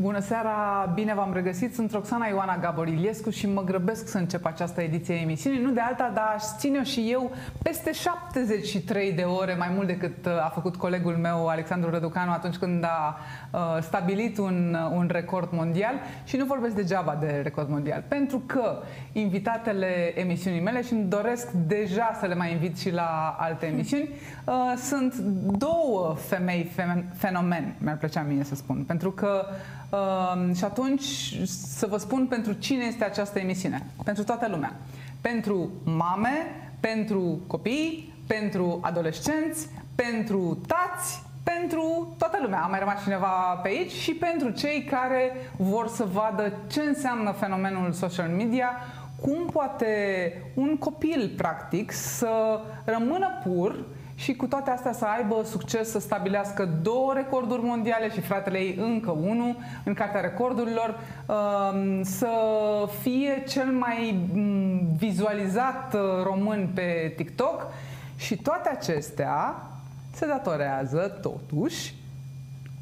Bună seara, bine v-am regăsit. Sunt Roxana Ioana Gaborilescu și mă grăbesc să încep această ediție a emisiunii. Nu de alta, dar aș ține și eu peste 73 de ore, mai mult decât uh, a făcut colegul meu Alexandru Răducanu atunci când a uh, stabilit un, uh, un record mondial. Și nu vorbesc degeaba de record mondial, pentru că invitatele emisiunii mele și îmi doresc deja să le mai invit și la alte emisiuni, uh, sunt două femei fenomen, mi-ar plăcea mie să spun, pentru că Uh, și atunci să vă spun pentru cine este această emisiune. Pentru toată lumea. Pentru mame, pentru copii, pentru adolescenți, pentru tați, pentru toată lumea. A mai rămas cineva pe aici și pentru cei care vor să vadă ce înseamnă fenomenul social media, cum poate un copil, practic, să rămână pur și cu toate astea să aibă succes să stabilească două recorduri mondiale și fratele ei încă unul în cartea recordurilor, um, să fie cel mai mm, vizualizat uh, român pe TikTok și toate acestea se datorează totuși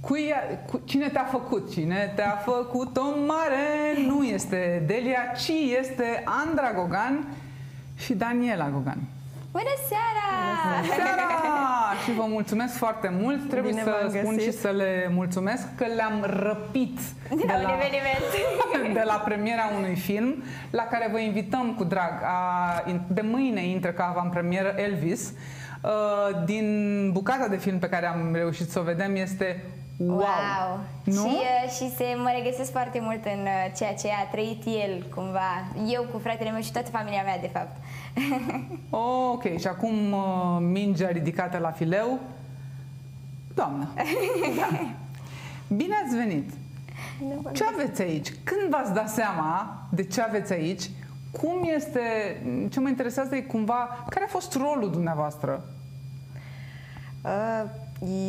Cui, cu, cine te-a făcut? Cine te-a făcut o mare? Nu este Delia, ci este Andra Gogan și Daniela Gogan. Bună seara! Bună seara! și vă mulțumesc foarte mult. Trebuie Bine să spun și să le mulțumesc că le-am răpit de, de, la, de la premiera unui film la care vă invităm cu drag. A, de mâine intră ca avantpremieră Elvis. Uh, din bucata de film pe care am reușit să o vedem este Wow! wow. Nu? Și, uh, și se mă regăsesc foarte mult în uh, ceea ce a trăit el, cumva. Eu cu fratele meu și toată familia mea, de fapt. oh, ok, și acum uh, mingea ridicată la fileu. Doamnă! da. Bine ați venit! Ce aveți aici? Când v-ați dat seama de ce aveți aici? Cum este, ce mă interesează e cumva, care a fost rolul dumneavoastră? Uh,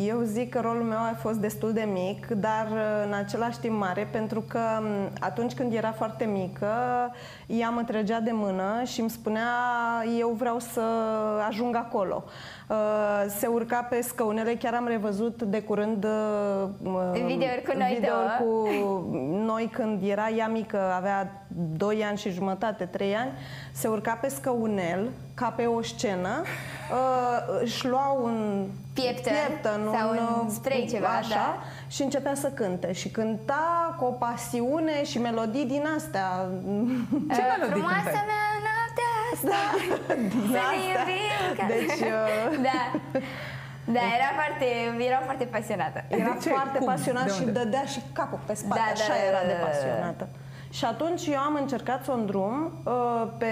eu zic că rolul meu a fost destul de mic, dar uh, în același timp mare, pentru că um, atunci când era foarte mică, ea mă trăgea de mână și îmi spunea eu vreau să ajung acolo. Uh, se urca pe scăunele, chiar am revăzut de curând uh, videouri cu noi video cu noi când era ea mică, avea 2 ani și jumătate, 3 ani, se urca pe scăunel ca pe o scenă, își lua un pieptă, pieptă sau un, un spray ceva, așa, da? și începea să cânte și cânta cu o pasiune și melodii din astea. Ce uh, melodii Frumoasa mea noaptea asta, din să astea. Deci, uh... da. Da, era foarte, era foarte pasionată. Era foarte Cum? pasionată și dădea și capul pe spate, da, așa da, era da, de pasionată. Și atunci eu am încercat să o îndrum uh, pe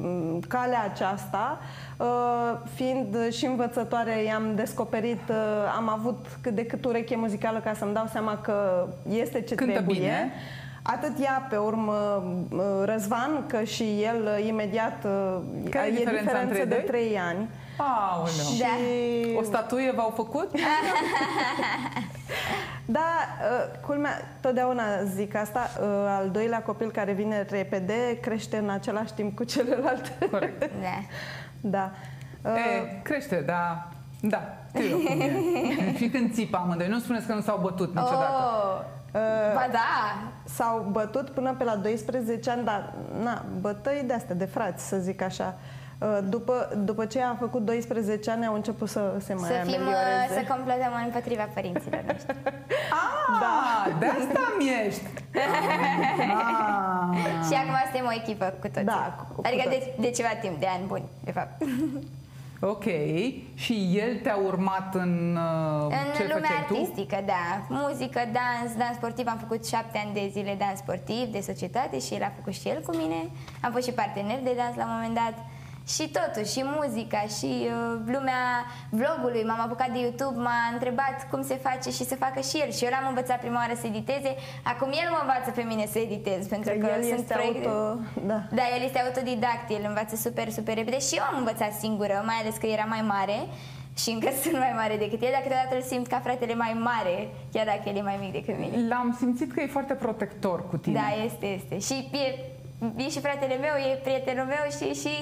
mm, calea aceasta, uh, fiind și învățătoare, i-am descoperit, uh, am avut cât de cât ureche muzicală ca să-mi dau seama că este ce Cântă trebuie. Bine. Atât ea, pe urmă, uh, Răzvan, că și el uh, imediat Care e diferența, diferență de 3 ani. Aoleu. Și... Da. O statuie v-au făcut? da, uh, culmea, totdeauna zic asta, uh, al doilea copil care vine repede crește în același timp cu celălalt. Corect. Da. da. Uh, e, crește, da. Da, știu cum e. și când țipă amândoi. Nu spuneți că nu s-au bătut niciodată. Oh. Uh, ba da! S-au bătut până pe la 12 ani, dar na, bătăi de astea, de frați, să zic așa. Uh, Uh, după, după ce a făcut 12 ani, au început să se mai să fim, uh, amelioreze. Să complotăm împotriva părinților noștri. ah, da, de asta mi ești. ah. Și acum suntem o echipă cu toții. Da, cu, cu adică de, de ceva timp, de ani buni, de fapt. Ok. Și el te-a urmat în uh, În ce lumea artistică, tu? da. Muzică, dans, dans sportiv. Am făcut șapte ani de zile dans sportiv, de societate și el a făcut și el cu mine. Am fost și partener de dans la un moment dat. Și totuși, și muzica, și uh, lumea vlogului, m-am apucat de YouTube, m-a întrebat cum se face și să facă și el. Și eu l-am învățat prima oară să editeze, acum el mă învață pe mine să editez, pentru că, că el sunt proiecte... auto... Da. da, el este autodidact, el învață super, super repede și eu am învățat singură, mai ales că era mai mare și încă sunt mai mare decât el, dar câteodată îl simt ca fratele mai mare, chiar dacă el e mai mic decât mine. L-am simțit că e foarte protector cu tine. Da, este, este. Și e, e și fratele meu, e prietenul meu și, și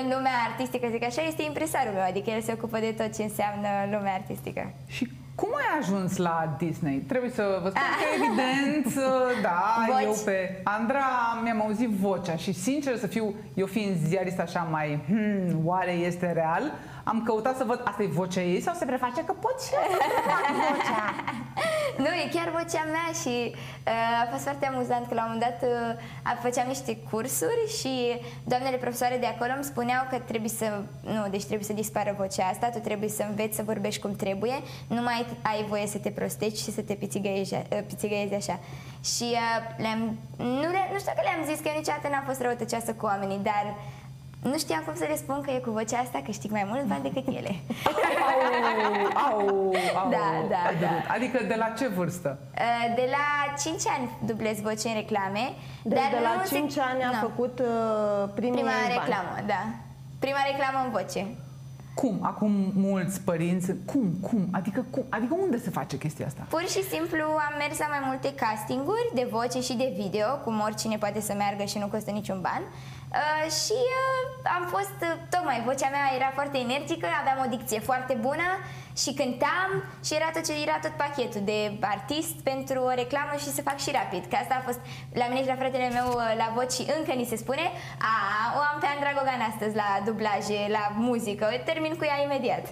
în lumea artistică, zic așa, este impresarul meu, adică el se ocupă de tot ce înseamnă lumea artistică. Și Cum ai ajuns la Disney? Trebuie să vă spun că, evident, da, Voci. eu pe Andra mi-am auzit vocea și, sincer să fiu, eu fiind ziarist așa mai, hmm, oare este real? Am căutat să văd, asta e vocea ei sau se preface că pot și eu să prefac vocea? Nu, e chiar vocea mea și uh, a fost foarte amuzant că la un moment dat uh, făceam niște cursuri și doamnele profesoare de acolo îmi spuneau că trebuie să, nu, deci trebuie să dispară vocea asta, tu trebuie să înveți să vorbești cum trebuie, nu mai ai voie să te prostești și să te pițigăiești, uh, pițigăiezi așa. Și uh, le-am, nu, le, nu știu că le-am zis că eu niciodată n-am fost răutăcioasă cu oamenii, dar nu știam cum să le spun că e cu vocea asta câștig mai mult bani decât ele. Au, au, au, Da, da, ai da. durut. Adică de la ce vârstă? Uh, De la 5 ani dublez voce în reclame. Deci dar de la nu 5 se- ani a Nu. făcut uh, primii Prima bani. reclamă, da. Prima reclamă în voce. Cum? Acum mulți părinți, cum, cum? Adică, cum? adică unde se face chestia asta? Pur și simplu am mers la mai multe castinguri de voce și de video, cum oricine poate să meargă și nu costă niciun ban. Uh, și uh, am fost, uh, tocmai, vocea mea era foarte energică, aveam o dicție foarte bună și cântam și era tot, ce, era tot pachetul de artist pentru o reclamă și să fac și rapid. Că asta a fost la mine și la fratele meu uh, la voci și încă ni se spune a, o am pe Andra Gogan astăzi la dublaje, la muzică, o termin cu ea imediat.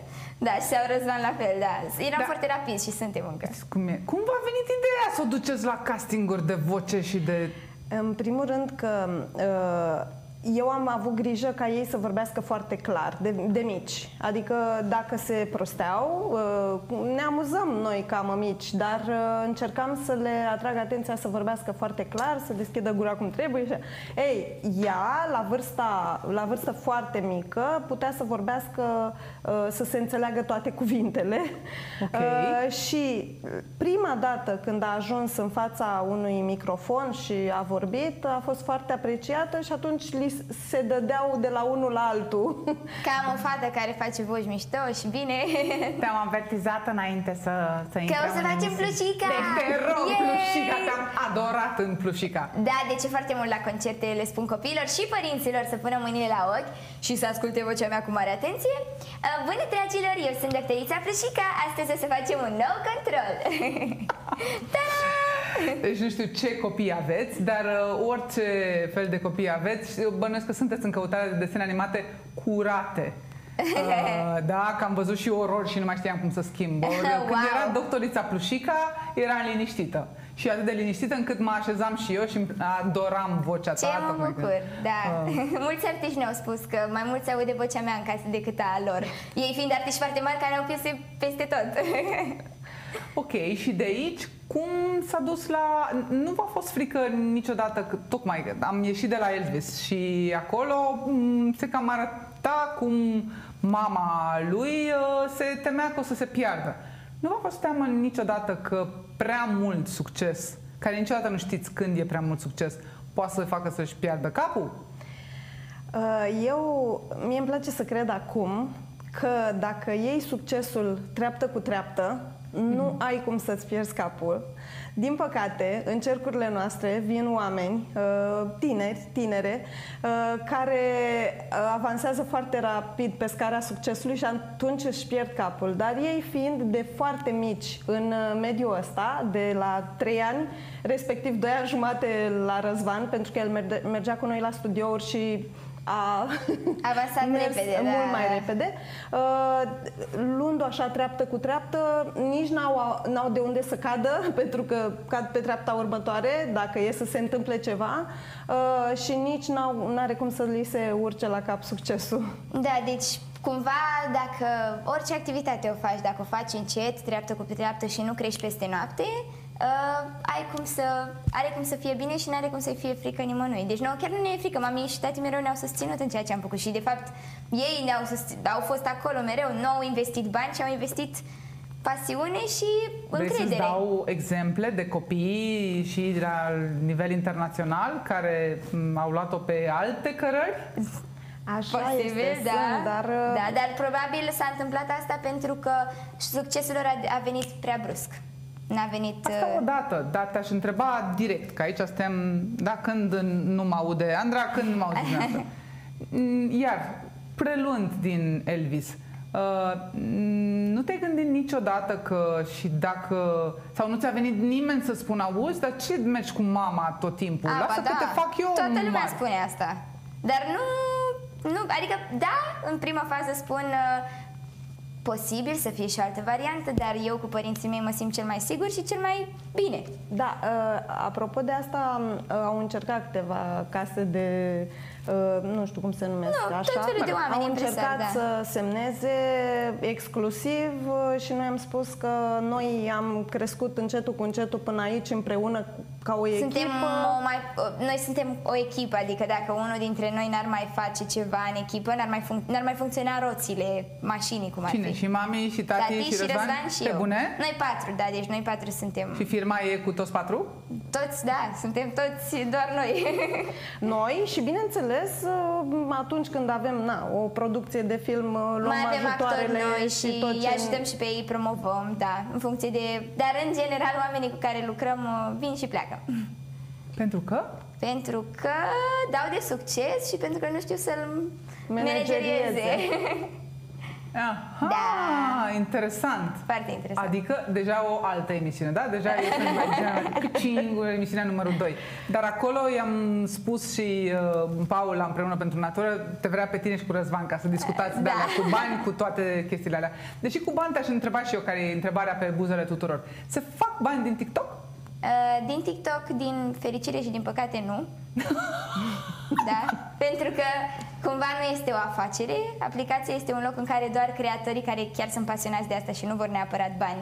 Da, și sau Răzvan la fel, da. Eram Da. foarte rapid și suntem încă. Cum, e? cum v-a venit ideea să o duceți la castinguri de voce și de... În primul rând că uh, eu am avut grijă ca ei să vorbească foarte clar, de, de mici. Adică dacă se prosteau, uh, ne amuzăm noi ca mămici, dar uh, încercam să le atrag atenția să vorbească foarte clar, să deschidă gura cum trebuie. Și... Ei, ea, la vârsta, la vârstă foarte mică, putea să vorbească, uh, să se înțeleagă toate cuvintele. Ok. Uh, și prima dată când a ajuns în fața unui microfon și a vorbit, a fost foarte apreciată și atunci li se dădeau de la unul la altul. Ca am o fată care face voci mișto și bine. Te-am avertizat înainte să, să Că intrăm o să în facem emisiune. Plușica! Te, te rog, Yay! Plușica, te-am adorat în Plușica. Da, de ce foarte mult la concerte le spun copiilor și părinților să pună mâinile la ochi și să asculte vocea mea cu mare atenție. Uh, Bună, dragilor, eu sunt doctorița Plușica. Astăzi o să facem un nou control. Ta-da! Deci nu știu ce copii aveți, dar uh, orice fel de copii aveți, eu bănuiesc că sunteți în căutare de desene animate curate. Uh, da, că am văzut și orori și nu mai știam cum să schimb. Ori, Când Wow. era doctorița Plușica, era liniștită. Și atât de liniștită încât mă așezam și eu și adoram vocea Ce ta. mă tocmai că- bucur, da. Uh, Mulți artiști ne-au spus că mai mulți aude vocea mea în casă decât a lor. Ei fiind artiști foarte mari care au piese peste tot. Ok, și de aici cum s-a dus la... Nu v-a fost frică niciodată, că tocmai că am ieșit de la Elvis și acolo m, se cam arăta cum mama lui uh, se temea că o să se piardă. Nu v-a fost teamă niciodată că prea mult succes, care niciodată nu știți când e prea mult succes, poate să facă să-și piardă capul? Uh, Eu, mie îmi place să cred acum că dacă iei succesul treaptă cu treaptă, nu ai cum să-ți pierzi capul. Din păcate, în cercurile noastre vin oameni, uh, tineri, tinere, uh, care uh, avansează foarte rapid pe scara succesului și atunci își pierd capul. Dar ei fiind de foarte mici în uh, mediul ăsta, de la 3 ani, respectiv 2 ani jumate la Răzvan, pentru că el merge- mergea cu noi la studiouri și a Avansat mers repede, da. mult mai repede. Uh, luând-o așa treaptă cu treaptă, nici n-au, n-au de unde să cadă, pentru că cad pe treapta următoare, dacă e să se întâmple ceva, uh, și nici n-au, n-are cum să li se urce la cap succesul. Da, deci cumva dacă orice activitate o faci, dacă o faci încet, treaptă cu treaptă și nu crești peste noapte, uh, ai cum să, are cum să fie bine și nu are cum să fie frică nimănui. Deci nouă chiar nu ne e frică. Mami și tati mereu ne-au susținut în ceea ce am făcut și de fapt ei ne-au susținut, au fost acolo mereu, nu au investit bani, ci au investit pasiune și Vrei să-ți încredere. dau exemple de copii și la nivel internațional care m, au luat-o pe alte cărări? Așa Posibil, este, da. sunt, dar... uh, da, dar probabil s-a întâmplat asta pentru că succesul lor a, a venit prea brusc. N-a venit... Asta uh, odată, dar te-aș întreba direct, că aici suntem, da, când nu mă aude Andra, când nu mă aude dumneavoastră. Mm, Iar, preluând din Elvis, Uh, nu te-ai gândit niciodată că și dacă... Sau nu ți-a venit nimeni să spună, auzi, dar ce mergi cu mama tot timpul? A, Lasă ba că da. te fac eu Toată lumea mare. spune asta. Dar nu, nu, adică da, în prima fază spun uh, posibil să fie și o altă variantă, dar eu cu părinții mei mă simt cel mai sigur și cel mai bine. Da, uh, apropo de asta, uh, au încercat câteva case de, uh, nu știu cum se numesc Nu, așa, tot felul de oameni au impresați, încercat da. să semneze exclusiv uh, și noi am spus că noi am crescut încetul cu încetul până aici împreună ca o Suntem echipă. o mai, o- noi suntem o echipă, adică dacă unul dintre noi n-ar mai face ceva în echipă, n-ar mai, func- n-ar mai funcționa roțile mașinii cum ar Cine? fi. Și mami, și tati, Tati și și Răzvan? Răzvan și Pe eu. bune? Noi patru, da, deci noi patru suntem. Și firma e cu toți patru? Toți, da, suntem toți doar noi. Noi și bineînțeles uh, atunci când avem na, o producție de film uh, luăm mai avem actori ajutoarele noi și, și tot îi ce... ajutăm și pe ei, promovăm, da, în funcție de... Dar în general oamenii cu care lucrăm uh, vin și pleacă. Pentru că? Pentru că dau de succes și pentru că nu știu să-l Managerieze. managerieze. Aha, Da. interesant. Foarte interesant. Adică deja o altă emisiune, da? Deja este în emisiunea, Cing, emisiunea numărul 2. Dar acolo i-am spus și uh, Paula împreună pentru natură, te vrea pe tine și cu Răzvan ca să discutați de Da. alea, cu bani, cu toate chestiile alea. Deși cu bani te-aș întreba și eu, care e întrebarea pe buzele tuturor. Se fac bani din TikTok? Uh, din TikTok, din fericire și din păcate, nu. da? Pentru că cumva nu este o afacere. Aplicația este un loc în care doar creatorii care chiar sunt pasionați de asta și nu vor neapărat bani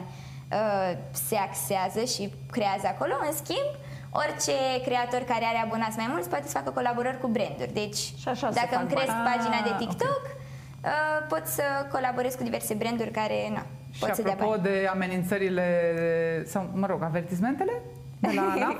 uh, se axează și creează acolo. În schimb, orice creator care are abonați mai mulți poate să facă colaborări cu branduri. Deci, Și așa se dacă fac îmi cresc bani. pagina de Ah, TikTok, uh, pot să colaborez cu diverse branduri care na, Și pot să dea apropo bani. de amenințările, sau mă rog, avertismentele de la ANAF,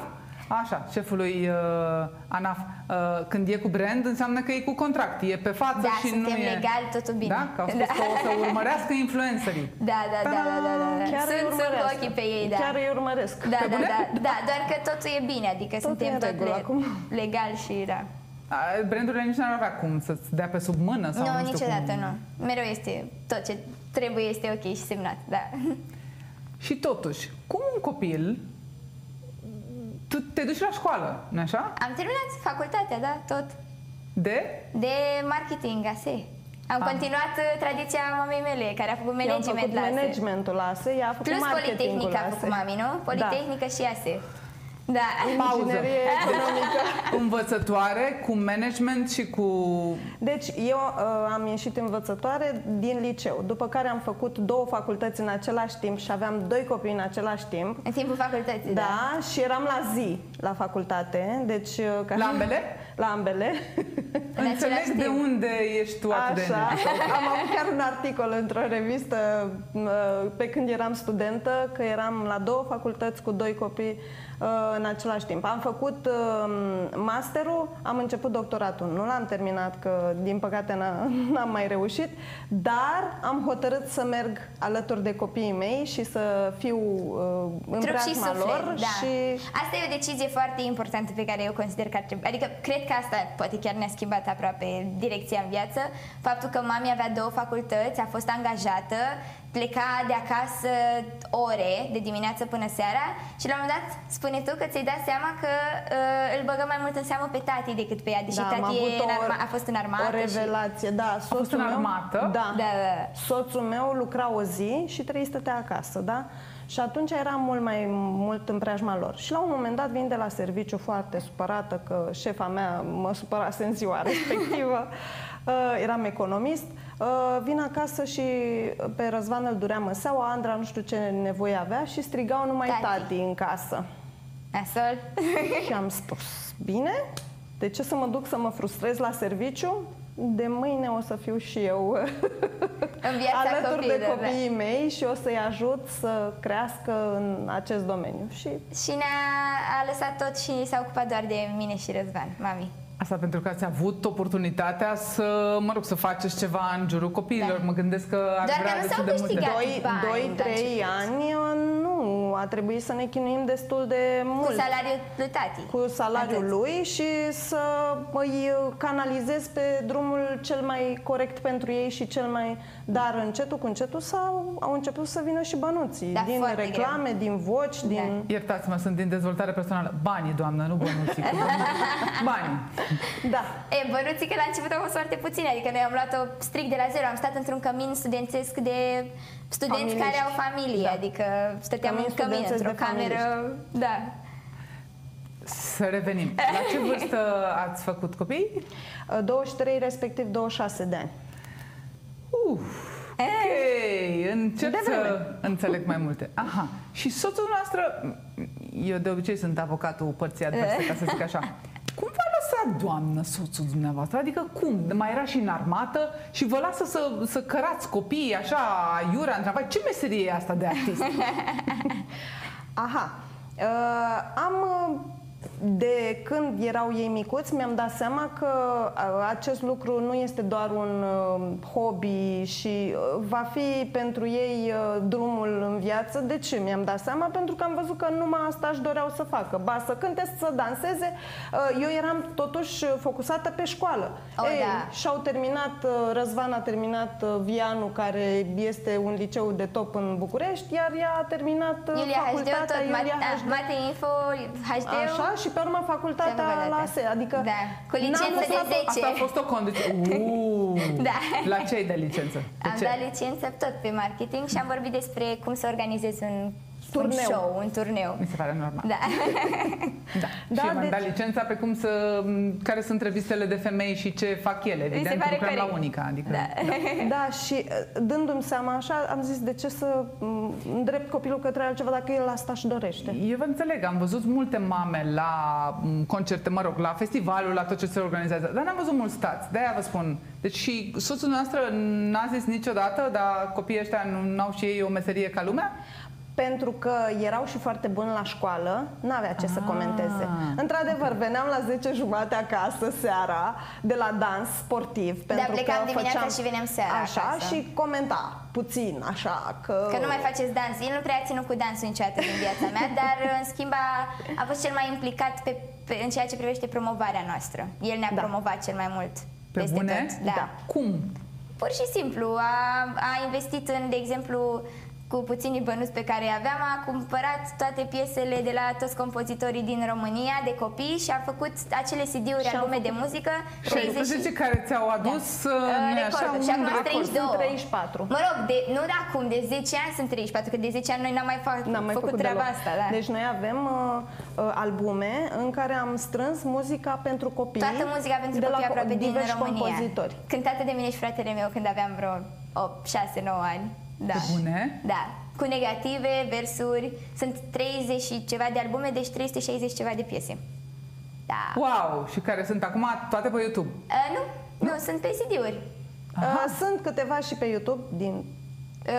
așa, șefului uh, ANAF, uh, când e cu brand, înseamnă că e cu contract, e pe față Da, și suntem nu e... legal, totul bine. Da? Că au spus Da. că o să urmărească influencerii. Da, da, da, da, da, da, da. Chiar îi Sunt, sunt cu urmăresc. ochii pe ei, da. Chiar îi urmăresc. Da, Pe da, bune? da, da, doar că totul e bine, adică Totul suntem e în tot regulă le- acum. legal și da. A, Brandurile nici n-ar avea cum să-ți dea pe sub mână sau nu, nu știu niciodată cum. nu. Mereu este tot ce trebuie este ok și semnat, da. Și totuși, cum un copil tu te duci la școală, nu așa? Am terminat facultatea, da, tot. De? De marketing, ASE. Am Ah. continuat uh, tradiția mamei mele, care a făcut Eu am management făcut la ASE. managementul la ASE, ea a făcut Plus marketingul Politehnica la a ASE. făcut mami, nu? Politehnică și ASE. Da. Pauză. Inginerie economică. Învățătoare cu management și cu... Deci eu uh, am ieșit învățătoare din liceu, după care am făcut două facultăți în același timp și aveam doi copii în același timp. În timpul facultății, da. Da, și eram la zi la facultate, deci... uh, Ca... La ambele? La ambele. În Înțeleg același de timp. unde ești tu atât de Așa, enervată. am avut chiar un articol într-o revistă uh, pe când eram studentă, că eram la două facultăți cu doi copii uh, în același timp. Am făcut uh, masterul, am început doctoratul. Nu l-am terminat, că din păcate n- n-am mai reușit, dar am hotărât să merg alături de copiii mei și să fiu uh, în Trup și preajma suflet, lor da. și Asta e o decizie foarte importantă pe care eu consider că ar trebui. Adică cred că asta poate chiar ne-a schimbat aproape direcția în viață. Faptul că mami avea două facultăți, a fost angajată, pleca de acasă ore, de dimineață până seara și la un moment dat spune tu că ți-ai dat seama că uh, îl băgă mai mult în seamă pe tati decât pe ea, deși da, am tati avut e în o, arma- a fost în armată. o revelație. Da, soțul fost în meu, armată? Da. Și... Da, da, da. Soțul meu lucra o zi și trei stătea acasă, da? Și atunci eram mult mai mult în preajma lor. Și la un moment dat vin de la serviciu foarte supărată că șefa mea mă supărase în ziua respectivă. Uh, eram economist. Uh, vin acasă și pe Răzvan îl durea măseaua, Andra nu știu ce nevoie avea și strigau numai Tati. tati, în casă. Nasol. Și am spus, bine, de ce să mă duc să mă frustrez la serviciu? De mâine o să fiu și eu În viața alături de copiilor, da. copiii mei și o să-i ajut să crească în acest domeniu. Și Și ne-a a lăsat tot și s-a ocupat doar de mine și Răzvan, mami. Asta pentru că ați avut oportunitatea să, mă rog, să faceți ceva în jurul copiilor. Da. Mă gândesc că ar Doar că vrea nu destul s-au de multe. câștigat. doi, bani doi la trei început. ani, nu, a trebuit să ne chinuim destul de mult. Cu salariul lui tati. Cu salariul Atât. lui și să îi canalizez pe drumul cel mai corect pentru ei și cel mai... Dar încetul cu încetul s-au, au început să vină și bănuții. Da, din foarte reclame, greu. din voci, din... Iertați-mă, sunt din dezvoltare personală. Banii, doamnă, nu bănuții. cu bănuții. Banii. Da. E, bănuții că la început au fost foarte puține, adică noi am luat-o strict de la zero, am stat într-un cămin studențesc de studenți Familiști. care au familie, Da. adică stăteam Cămin în cămin, studențesc într-o de cameră, da. Să revenim. La ce vârstă ați făcut copii? 23, respectiv 26 de ani. Uf, ok, încep De să vreme. înțeleg mai multe. Aha, și soțul noastră, eu de obicei sunt avocatul părții adverse, ca să zic așa, cum v-a lăsat, doamnă, soțul dumneavoastră? Adică cum? Mai era și în armată și vă lasă să, să cărați copiii așa, iurea, întreabă, ce meserie e asta de artist? Aha. Uh, am uh, de când erau ei micuți, mi-am dat seama că uh, acest lucru nu este doar un uh, hobby și uh, va fi pentru ei uh, drumul în viață. De ce mi-am dat seama? Pentru că am văzut că numai asta își doreau să facă. Ba să cânte, să danseze. Uh, Eu eram totuși focusată pe școală. Oh, da. și-au terminat, uh, Răzvan a terminat uh, Vianu, care este un liceu de top în București, iar ea a terminat uh, Iulia HD, facultatea tot, Iulia Mate, HD. Mate Info, HD, Așa, și pe urmă facultatea Facultatea. la ASE, adică... Da, cu n-am licență de lăsat-o- 10. Asta a fost o condiție. Uuu, Da. La ce ai de licență? De Am ce? dat licență tot pe marketing și am vorbit despre cum să organizezi un, un Turneu. show, un turneu. Mi se pare normal. Da. Da. Da, și v-am deci- dat licența pe cum să, care sunt revistele de femei și ce fac ele. se Evident, pare lucrăm la corect. Unica. Adică, Da. Da, și uh, dându-mi seama așa, am zis de ce să m, îndrept copilul către altceva dacă el asta își dorește. Eu vă înțeleg, am văzut multe mame la m, concerte, mă rog, la festivalul, la tot ce se organizează, dar n-am văzut mulți stați, de-aia vă spun. Deci și soțul noastră n-a zis niciodată, dar copiii ăștia nu au și ei o meserie ca lumea? Pentru că erau și foarte buni la școală, n-avea ce să Ah, comenteze. Într-adevăr, veneam la 10 jumate acasă seara de la dans sportiv. pentru plecam că dimineața făceam și veneam seara Așa acasă. și comenta puțin, așa, că... Că nu mai faceți dans. El nu prea a ținut cu dansul niciodată din viața mea, dar în schimb a, a fost cel mai implicat pe, pe, în ceea ce privește promovarea noastră. El ne-a Da. promovat cel mai mult Pe peste bune? tot. Da. Da. Cum? Pur și simplu, a, a investit în, de exemplu, cu puținii bănuți pe care îi aveam, a cumpărat toate piesele de la toți compozitorii din România, de copii și a făcut acele CD-uri, Și am albume făcut- de muzică. 16 care ți-au adus Da. uh, Uh, nu-i așa, recorduri. Și acum un sunt record. 32. 34. Mă rog, de, nu de acum, de 10 ani sunt 34, că de 10 ani noi n-am mai, fa- N-am mai făcut, făcut treaba deloc. asta. Da. Deci noi avem uh, uh, albume în care am strâns muzica pentru copii. Toată muzica pentru de copii la aproape din diversi România. compozitori. Cântată de mine și fratele meu când aveam vreo 8, 6, 9 ani. Da. Pe bune? Da. Cu negative, versuri. Sunt 30 și ceva de albume, deci 360 ceva de piese. Da. Wow! Și care sunt acum toate pe YouTube. Uh, nu, nu, sunt pe CD-uri. Uh, sunt câteva și pe YouTube din Uh,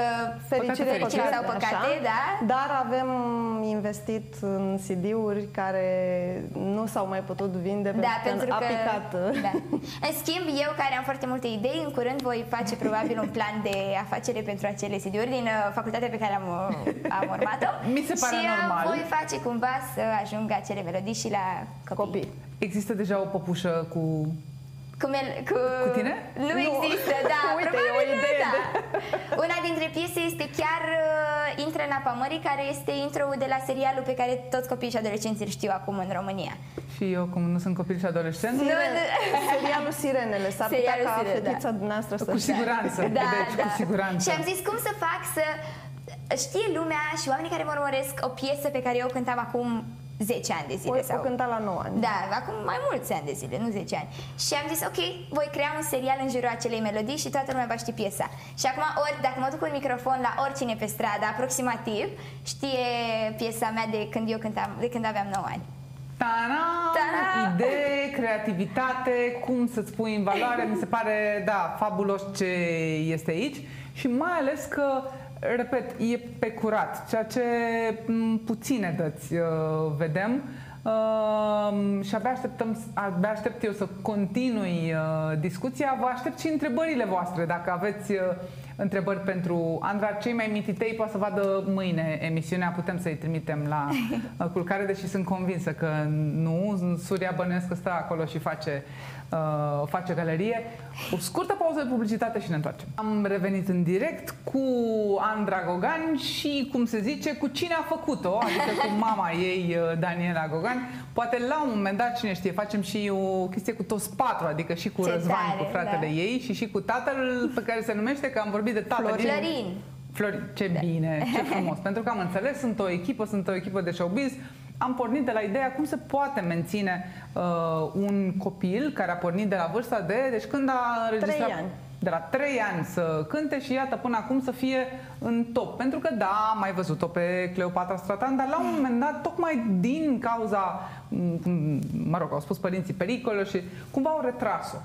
fericire, fericire sau păcate, da. Dar avem investit în CD-uri care nu s-au mai putut vinde Da, pentru a că... picat. Da. În schimb, eu care am foarte multe idei, în curând voi face probabil un plan de afacere pentru acele CD-uri din uh, facultatea pe care am, uh, am urmat-o. Mi se pare și, uh, normal. voi face cumva să ajungă acele melodii și la copii. Copii. Există deja o păpușă cu... Cu, mel- cu... Cu tine? Nu, Nu. există, da. Uite, probabil e o idee da. Una dintre piese este chiar uh, Intră în apa mării, care este intro de la serialul pe care toți copiii și adolescenții îl știu acum în România. Și eu, cum nu sunt copil și adolescent, Nu, Sire- nu. Serialul Sirenele. S-ar putea Serialul ca Sirene, fetița da. dumneavoastră să cu știe. siguranță. Da, deci, da. cu siguranță. Și am zis cum să fac să știe lumea și oamenii care mă urmăresc o piesă pe care eu o cântam acum 10 ani de zile. O, sau... o cânta la 9 ani. Da, acum mai mulți ani de zile, nu 10 ani. Și am zis, ok, voi crea un serial în jurul acelei melodii și toată lumea va ști piesa. Și acum, ori, dacă mă duc cu un microfon la oricine pe stradă, aproximativ, știe piesa mea de când eu cântam, de când aveam 9 ani. Ta-da! Ta-da! Idee, creativitate, cum să-ți pui în valoare, mi se pare, da, fabulos ce este aici și mai ales că, repet, e pe curat, ceea ce m, puține dăți uh, vedem. Uh, și abia, așteptăm, abia aștept eu să continui uh, discuția. Vă aștept și întrebările voastre. Dacă aveți uh, întrebări pentru Andra, cei mai mititei poate să vadă mâine emisiunea. Putem să-i trimitem la uh, culcare, deși sunt convinsă că nu. Suria bănuiesc că stă acolo și face uh, face galerie. O scurtă pauză de publicitate și ne întoarcem. Am revenit în direct cu Andra Gogan și, cum se zice, cu cine a făcut-o, adică cu mama ei, uh, Daniela Gogan. Poate la un moment dat, cine știe, facem și o chestie cu toți patru, adică și cu Ce Răzvan, tare, cu fratele da. ei și și cu tatăl pe care se numește, că am vorbit de tatăl. Florin. Florin, ce bine, ce frumos. Pentru că am înțeles, sunt o echipă, sunt o echipă de showbiz. Am pornit de la ideea cum se poate menține uh, un copil care a pornit de la vârsta de... Deci când a înregistrat... Trei ani. De la 3 ani să cânte și iată până acum să fie în top. Pentru că da, am mai văzut-o pe Cleopatra Stratan, dar la un moment dat, tocmai din cauza, m, mă rog, au spus părinții pericole și cumva au retras-o.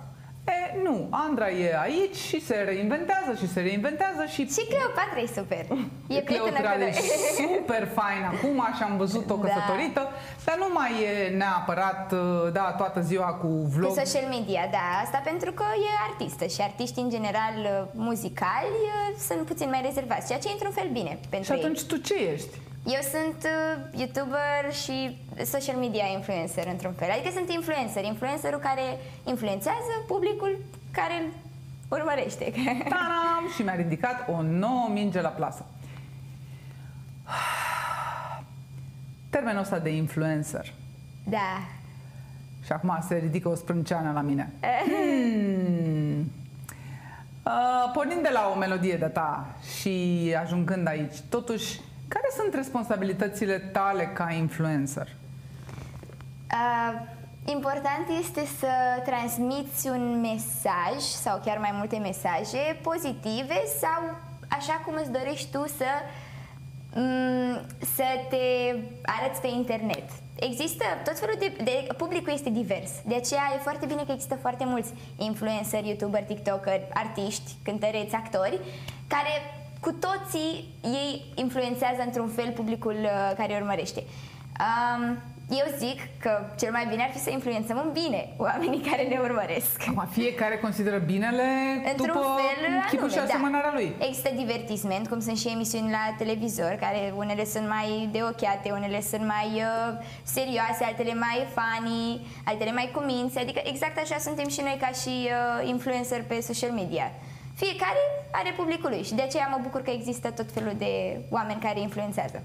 E, nu, Andra e aici și se reinventează și se reinventează și Și Cleopatra e super. E prietenă Cleopatra cu e noi. super fain acum și am văzut-o Da. căsătorită, dar nu mai e neapărat, uh, da, toată ziua cu vlog. Cu social media, da, asta pentru că e artistă și artiștii în general uh, muzicali uh, sunt puțin mai rezervați, ceea ce e într-un fel bine pentru Și atunci tu ce ești? Ei. Eu sunt uh, youtuber și social media influencer într-un fel, adică sunt influencer, influencerul care influențează publicul care îl urmărește. Taram! Și mi-a ridicat o nouă minge la plasă. Termenul ăsta de influencer. da. Și acum se ridică o sprânceană la mine. Hmm. Uh, pornind de la o melodie de ta și ajungând aici, totuși, care sunt responsabilitățile tale ca influencer? Uh, important este să transmiți un mesaj sau chiar mai multe mesaje pozitive sau așa cum îți dorești tu să, mm, să te arăți pe internet. Există tot felul de, de... Publicul este divers. De aceea e foarte bine că există foarte mulți influenceri, youtuber, tiktoker, artiști, cântăreți, actori, care cu toții ei influențează într-un fel publicul uh, care îi urmărește. Um, eu zic că cel mai bine ar fi să influențăm în bine oamenii care ne urmăresc. Acum, fiecare consideră binele Într-un după fel chipul și anume, asemănarea da. lui. Există divertisment, cum sunt și emisiuni la televizor, care unele sunt mai de ochiate, unele sunt mai uh, serioase, altele mai funny, altele mai cu minți, adică exact așa suntem și noi ca și uh, influencer pe social media. Fiecare are publicul lui și de aceea mă bucur că există tot felul de oameni care influențează.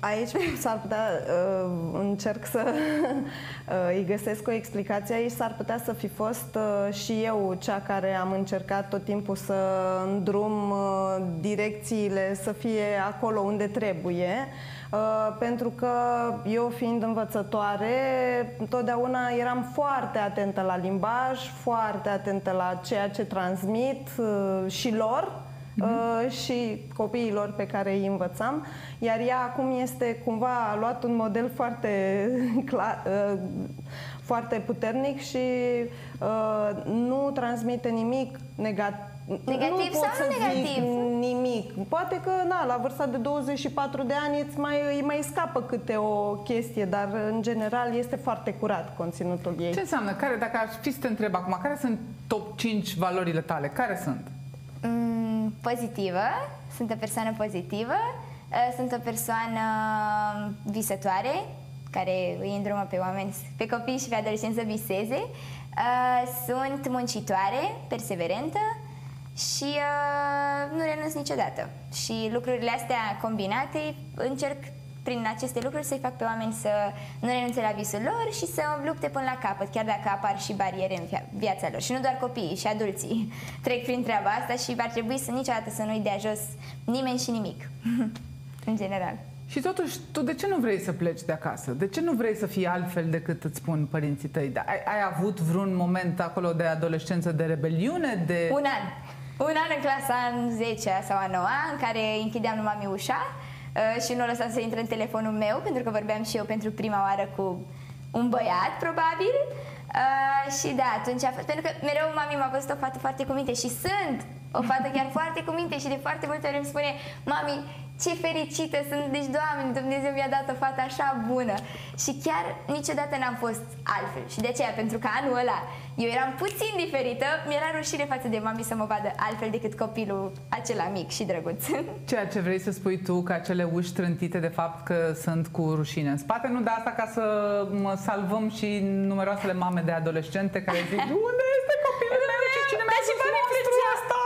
Aici s-ar putea, uh, încerc să uh, îi găsesc o explicație, aici s-ar putea să fi fost uh, și eu cea care am încercat tot timpul să îndrum uh, direcțiile să fie acolo unde trebuie, uh, pentru că eu fiind învățătoare, întotdeauna eram foarte atentă la limbaj, foarte atentă la ceea ce transmit uh, și lor, uh, și copiilor pe care îi învățam, iar ea acum este cumva a luat un model foarte clar, uh, foarte puternic și uh, nu transmite nimic negat- Negativ nu pot sau să nu negativ? zic nimic. Poate că, na, la vârsta de 24 de ani îți mai, îi mai scapă câte o chestie, dar în general este foarte curat conținutul ei. Ce înseamnă? Care, dacă aș fi să te întreb acum, care sunt top 5 valorile tale? Care sunt? Mm, pozitivă, sunt o persoană pozitivă, uh, sunt o persoană visătoare, care îi îndrumă pe oameni, pe copii și pe adolescenți să viseze. Uh, Sunt muncitoare, perseverentă și uh, nu renunț niciodată. Și lucrurile astea combinate încerc prin aceste lucruri să-i fac pe oameni să nu renunțe la visul lor și să lupte până la capăt, chiar dacă apar și bariere în via- viața lor. Și nu doar copiii, și adulții trec prin treaba asta și ar trebui să niciodată să nu-i dea jos nimeni și nimic, în general. Și totuși, tu de ce nu vrei să pleci de acasă? De ce nu vrei să fii altfel decât îți spun părinții tăi? Da, Ai, ai avut vreun moment acolo de adolescență de rebeliune? De... Un an. Un an în clasa în 10 sau a 9 în care închideam numai mami ușa uh, și nu lăsam să intre în telefonul meu pentru că vorbeam și eu pentru prima oară cu un băiat, probabil. Uh, și da, atunci a fost, pentru că mereu mami m-a văzut o fată foarte cu minte și sunt O fată chiar foarte cu minte și de foarte multe ori îmi spune Mami, ce fericită sunt, deci Doamne, Dumnezeu mi-a dat o fată așa bună Și chiar niciodată n-am fost altfel Și de aceea, pentru că anul ăla eu eram puțin diferită Mi-era rușine față de mami să mă vadă altfel decât copilul acela mic și drăguț Ceea ce vrei să spui tu, că acele uși trântite de fapt că sunt cu rușine în spate Nu de asta ca să mă salvăm și numeroasele mame de adolescente care zic Unde este copilul meu și cine mi-a zis monstru asta?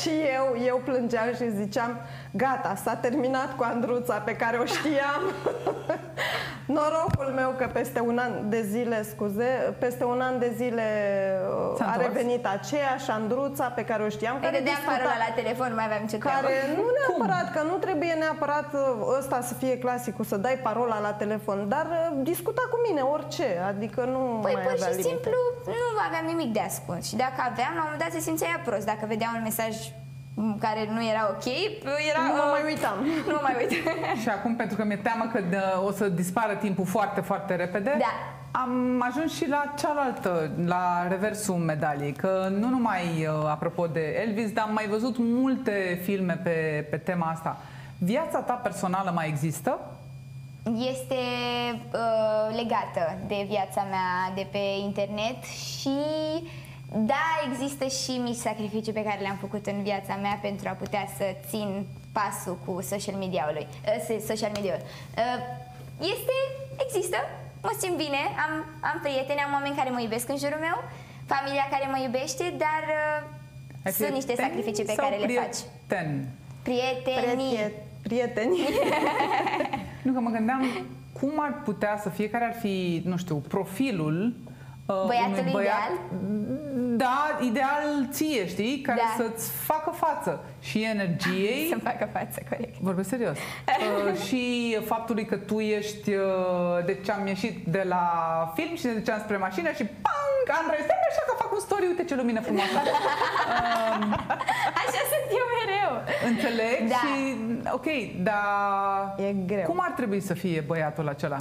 Și eu, eu plângeam și ziceam, gata, s-a terminat cu Andruța pe care o știam. Norocul meu că peste un an de zile, scuze, peste un an de zile uh, S-a a întors? revenit aceeași Șandruța pe care o știam. Îi Care dădeam discuta- parola la telefon, nu mai aveam ce treabă care nu neapărat, că nu trebuie neapărat uh, ăsta să fie clasicul, să dai parola la telefon, dar uh, discuta cu mine orice, adică nu Păi mai pur avea și limite. simplu nu aveam nimic de ascuns Și dacă aveam, la un moment dat se simțea ea prost Dacă vedea un mesaj m, care nu era ok, era... Nu mă uh, mai uitam. Nu mă mai uit Și acum, pentru că mi-e teamă că de, o să dispară timpul foarte, foarte repede, Da. am ajuns și la cealaltă, la reversul medaliei. Că nu numai, uh, apropo de Elvis, dar am mai văzut multe filme pe, pe tema asta. Viața ta personală mai există? este uh, legată de viața mea de pe internet și da, există și mici sacrificii pe care le-am făcut în viața mea pentru a putea să țin pasul cu social media-ului. Uh, social media uh, Este, există, mă simt bine, am, am prieteni, am oameni care mă iubesc în jurul meu, familia care mă iubește, dar uh, Ai sunt niște prieteni sacrificii pe sau care le faci. prieteni? Prietenii. Priet- prieteni. Nu, că mă gândeam cum ar putea să fie, care ar fi, nu știu, profilul uh, Băiatului unui băiat, ideal? Da, ideal ție, știi? Care Da. să-ți facă față și energiei Să-mi facă față, corect. Vorbesc serios. Uh, și faptului că tu ești, uh, deci am ieșit de la film și ne duceam spre mașină și pang, Andrei, stai așa că fac un story, uite ce lumină frumoasă. Uh, Așa sunt eu mereu. înțeleg Da. și, ok, dar E greu. cum ar trebui să fie băiatul acela?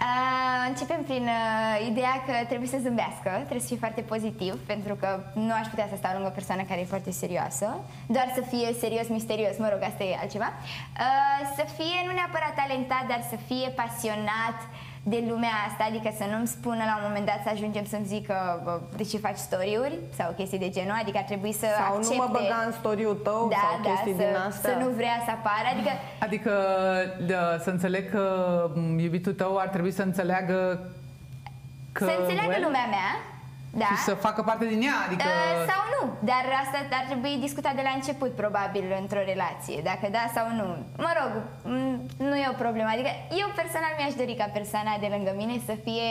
Uh, începem prin uh, ideea că trebuie să zâmbească, trebuie să fie foarte pozitiv, pentru că nu aș putea să stau lângă o persoană care e foarte serioasă, doar să fie serios, misterios, mă rog, asta e altceva. Uh, să fie nu neapărat talentat, dar să fie pasionat de lumea asta, adică să nu-mi spună la un moment dat să ajungem să-mi zică bă, de ce faci story-uri? Sau chestii de genul, adică ar trebui să Sau accepte... nu mă băga în story-ul tău da, sau da, chestii să, din astea. să nu vrea să apară, adică Adică da, să înțeleg că m, iubitul tău ar trebui să înțeleagă că... să înțeleagă well, lumea mea, da. Și să facă parte din ea, adică... Uh, sau nu, dar asta ar trebui discutat de la început, probabil, într-o relație, dacă da sau nu. Mă rog, m, nu e o problemă. Adică eu personal mi-aș dori ca persoana de lângă mine să fie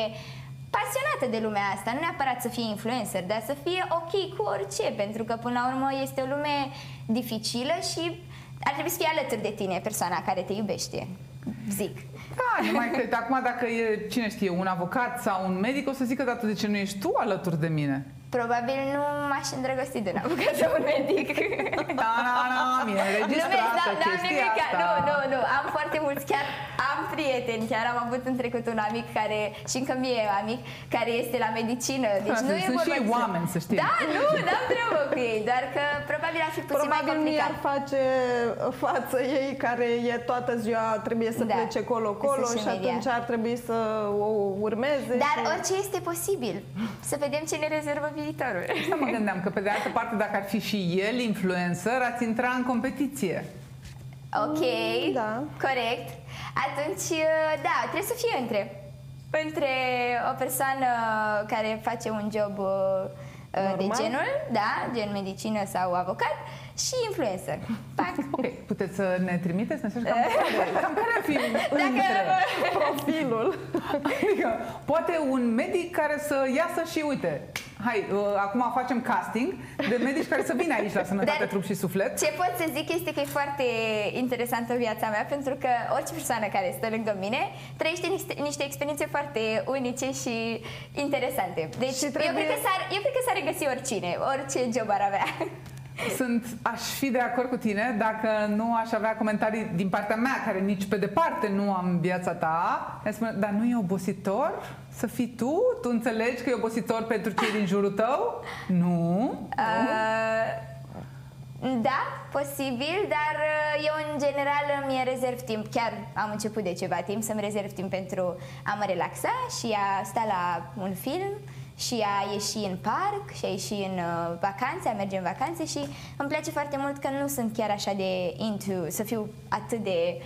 pasionată de lumea asta, nu neapărat să fie influencer, dar să fie ok cu orice, pentru că până la urmă este o lume dificilă și ar trebui să fie alături de tine persoana care te iubește, zic. Da, nu mai cred. Acum dacă e, cine știe, un avocat sau un medic, o să zică, dar tu de ce nu ești tu alături de mine? Probabil nu m-aș îndrăgosti de un avocat sau un medic. Da, da, da, mie Glumesc, înregistrată da, da, chestia nimic, asta. nu, nu, nu, am foarte mulți, chiar am prieteni, chiar am avut în trecut un amic care, și încă mie e amic, care este la medicină, deci Da, nu sunt- e sunt vorba și ei de- oameni, să știi. Da, nu, n-am treabă cu ei, doar că probabil ar fi puțin Probabil mai nu i-ar complicat. face față ei care e toată ziua, trebuie să Da, plece colo-colo pe social și media. atunci ar trebui să o urmeze. Dar și... orice este posibil. Să vedem ce ne rezervă viitorul. Asta mă gândeam, că pe de altă parte, dacă ar fi și el influencer, ați intra în competiție. Ok, Da. corect. Atunci, da, trebuie să fie între între o persoană care face un job uh, de Normal. genul, da, gen medicină sau avocat și influencer. Pac. Ok, puteți să ne trimiteți mesaj cam care, cam care ar fi Dacă între? Profilul. Adică, poate un medic care să iasă și uite, hai, uh, acum facem casting de medici care să vină aici la Sănătate, Dar- Trup și Suflet. Ce pot să zic este că e foarte interesantă viața mea pentru că orice persoană care stă lângă mine trăiește niște, niște experiențe foarte unice și interesante. Deci Și eu, trebuie- cred că s-ar, eu cred că s-ar regăsi oricine, orice job ar avea. Sunt, aș fi de acord cu tine dacă nu aș avea comentarii din partea mea, care nici pe departe nu am viața ta. Ne spune, dar nu e obositor să fii tu? Tu înțelegi că e obositor pentru cei din jurul tău? Nu. Uh, Da, posibil, dar uh, eu în general îmi rezerv timp, chiar am început de ceva timp să-mi rezerv timp pentru a mă relaxa și a sta la un film și a ieși în parc și a ieși în uh, vacanțe, a merge în vacanțe și îmi place foarte mult că nu sunt chiar așa de into, să fiu atât de